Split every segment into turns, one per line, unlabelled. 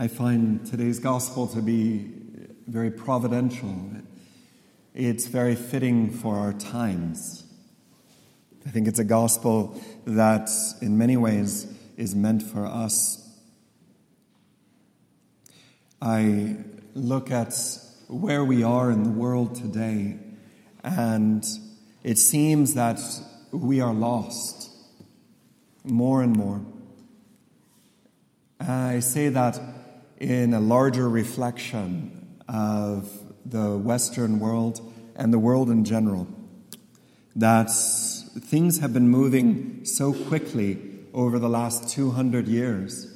I find today's gospel to be very providential. It's very fitting for our times. I think it's a gospel that, in many ways, is meant for us. I look at where we are in the world today, and it seems that we are lost more and more. I say that in a larger reflection of the Western world and the world in general. That things have been moving so quickly over the last 200 years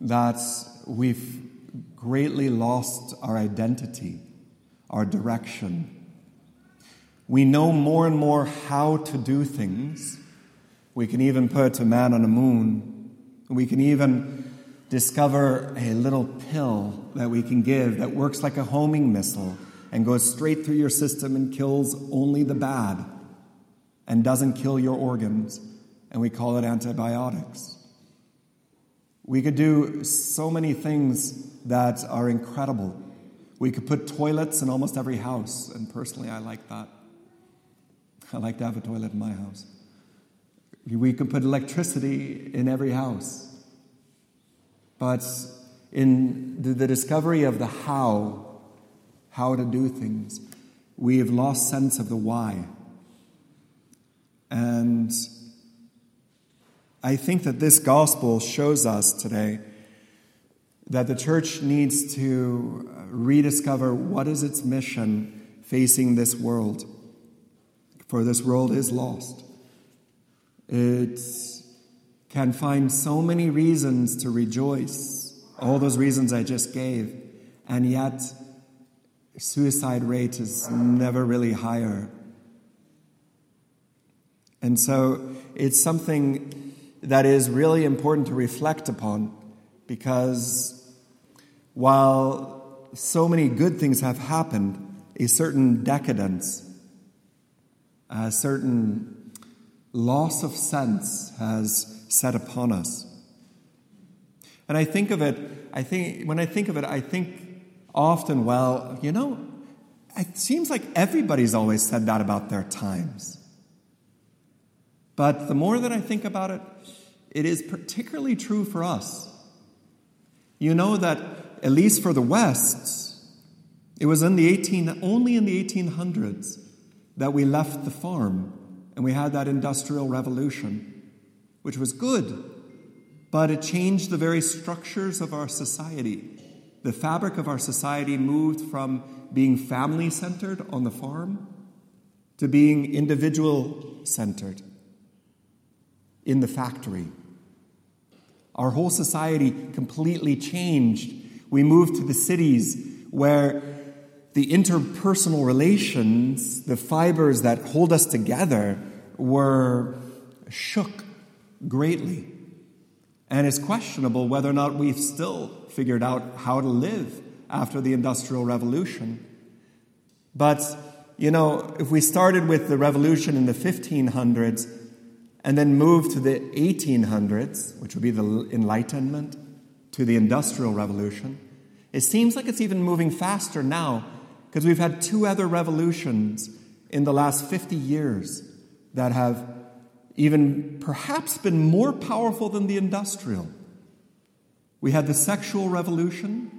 that we've greatly lost our identity, our direction. We know more and more how to do things. We can even put a man on the moon. We can even discover a little pill that we can give that works like a homing missile and goes straight through your system and kills only the bad and doesn't kill your organs. And we call it antibiotics. We could do so many things that are incredible. We could put toilets in almost every house, and personally, I like that. I like to have a toilet in my house. We could put electricity in every house. But in the, discovery of the how, how to do things, we have lost sense of the why. And I think that this gospel shows us today that the church needs to rediscover what is its mission facing this world. For this world is lost. It can find so many reasons to rejoice, all those reasons I just gave, and yet suicide rate is never really higher. And so it's something that is really important to reflect upon because while so many good things have happened, a certain decadence, a certain loss of sense has set upon us. And I think of it, I think, when I think of it, I think often, well, you know, it seems like everybody's always said that about their times. But the more that I think about it, it is particularly true for us. You know that, at least for the West, it was in the 18, only in the 1800s that we left the farm and we had that industrial revolution which was good, but it changed the very structures of our society. The fabric of our society moved from being family centered on the farm to being individual centered in the factory. Our whole society completely changed. We moved to the cities where the interpersonal relations, the fibers that hold us together, were shook greatly. And it's questionable whether or not we've still figured out how to live after the Industrial Revolution. But, you know, if we started with the revolution in the 1500s and then moved to the 1800s, which would be the Enlightenment, to the Industrial Revolution, it seems like it's even moving faster now because we've had two other revolutions in the last 50 years that have even perhaps been more powerful than the industrial. We had the sexual revolution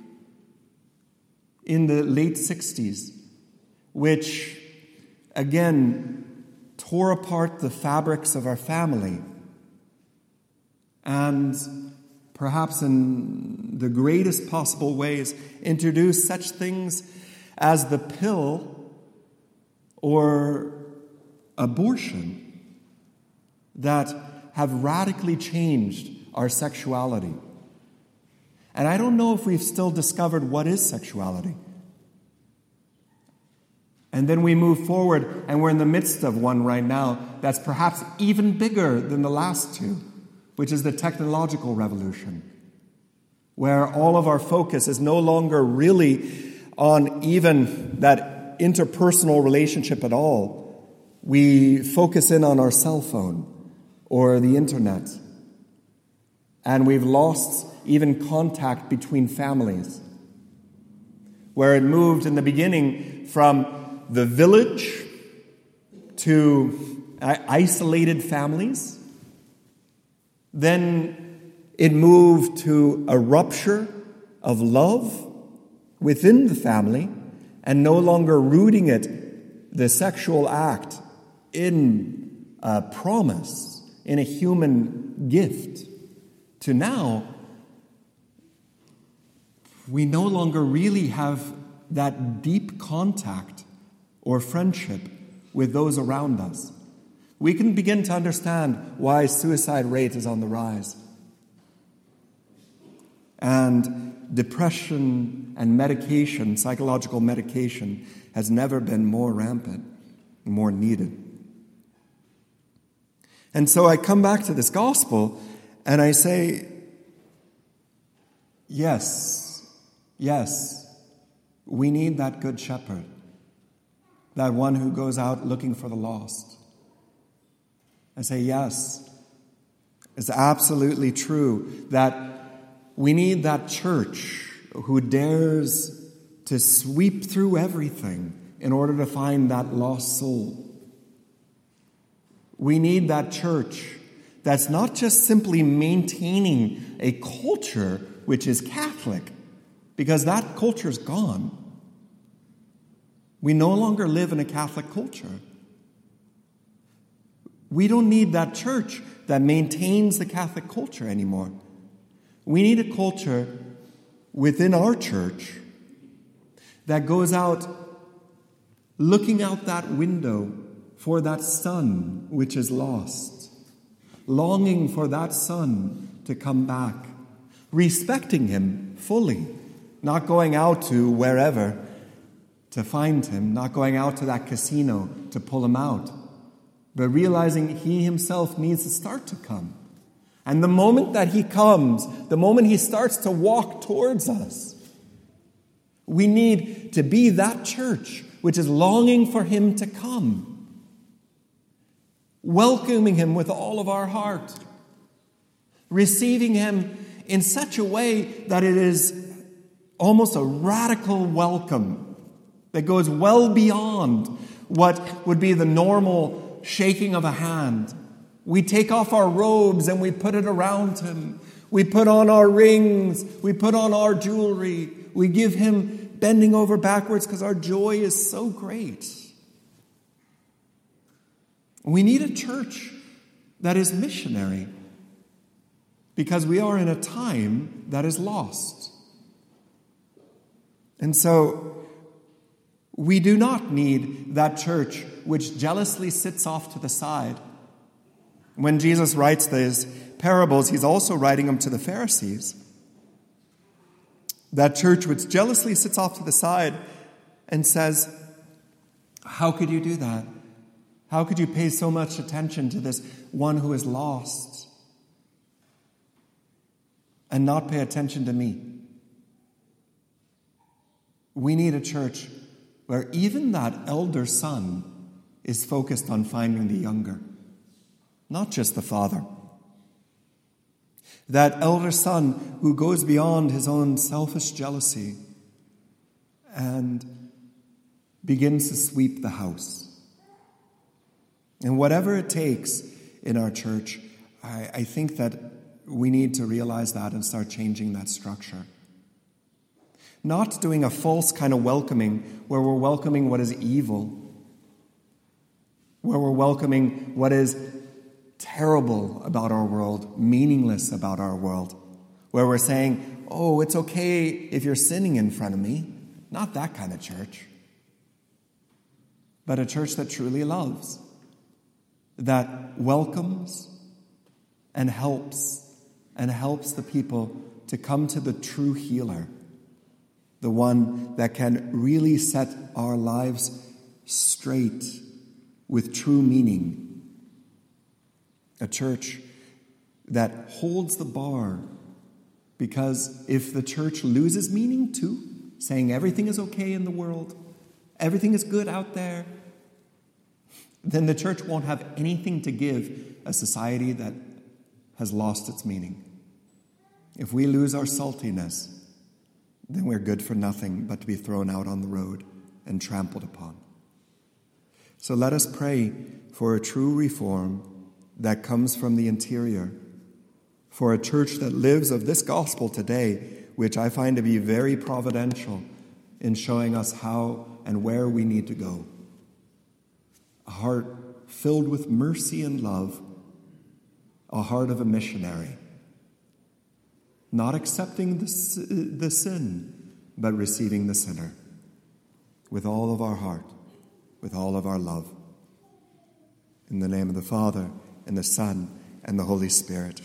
in the late 60s, which again tore apart the fabrics of our family and perhaps in the greatest possible ways introduced such things as the pill or abortion that have radically changed our sexuality. And I don't know if we've still discovered what is sexuality. And then we move forward, and we're in the midst of one right now that's perhaps even bigger than the last two, which is the technological revolution, where all of our focus is no longer really on even that interpersonal relationship at all. We focus in on our cell phone or the internet. And we've lost even contact between families. Where it moved in the beginning from the village to uh, isolated families. Then it moved to a rupture of love within the family and no longer rooting it, the sexual act, in a promise, in a human gift, to now we no longer really have that deep contact or friendship with those around us. We can begin to understand why suicide rate is on the rise. And depression and medication, psychological medication, has never been more rampant, more needed. And so I come back to this gospel and I say, yes, yes, we need that good shepherd, that one who goes out looking for the lost. I say, yes, it's absolutely true that we need that church who dares to sweep through everything in order to find that lost soul. We need that church that's not just simply maintaining a culture which is Catholic, because that culture is gone. We no longer live in a Catholic culture. We don't need that church that maintains the Catholic culture anymore. We need a culture within our church that goes out looking out that window for that son which is lost, longing for that son to come back, respecting him fully, not going out to wherever to find him, not going out to that casino to pull him out but realizing he himself needs to start to come. And the moment that he comes, the moment he starts to walk towards us, we need to be that church which is longing for him to come, welcoming him with all of our heart, receiving him in such a way that it is almost a radical welcome that goes well beyond what would be the normal shaking of a hand. We take off our robes and we put it around him. We put on our rings. We put on our jewelry. We give him bending over backwards because our joy is so great. We need a church that is missionary because we are in a time that is lost. And so we do not need that church which jealously sits off to the side. When Jesus writes these parables, he's also writing them to the Pharisees. That church which jealously sits off to the side and says, How could you do that? How could you pay so much attention to this one who is lost and not pay attention to me? We need a church where even that elder son is focused on finding the younger, not just the father. That elder son who goes beyond his own selfish jealousy and begins to sweep the house. And whatever it takes in our church, I, I think that we need to realize that and start changing that structure. Not doing a false kind of welcoming where we're welcoming what is evil, where we're welcoming what is terrible about our world, meaningless about our world, where we're saying, oh, it's okay if you're sinning in front of me. Not that kind of church, but a church that truly loves, that welcomes and helps and helps the people to come to the true healer the one that can really set our lives straight with true meaning. A church that holds the bar because if the church loses meaning too, saying everything is okay in the world, everything is good out there, then the church won't have anything to give a society that has lost its meaning. If we lose our saltiness, then we're good for nothing but to be thrown out on the road and trampled upon. So let us pray for a true reform that comes from the interior, for a church that lives of this gospel today, which I find to be very providential in showing us how and where we need to go. A heart filled with mercy and love, a heart of a missionary, not accepting the, the sin, but receiving the sinner with all of our heart, with all of our love. In the name of the Father, and the Son, and the Holy Spirit.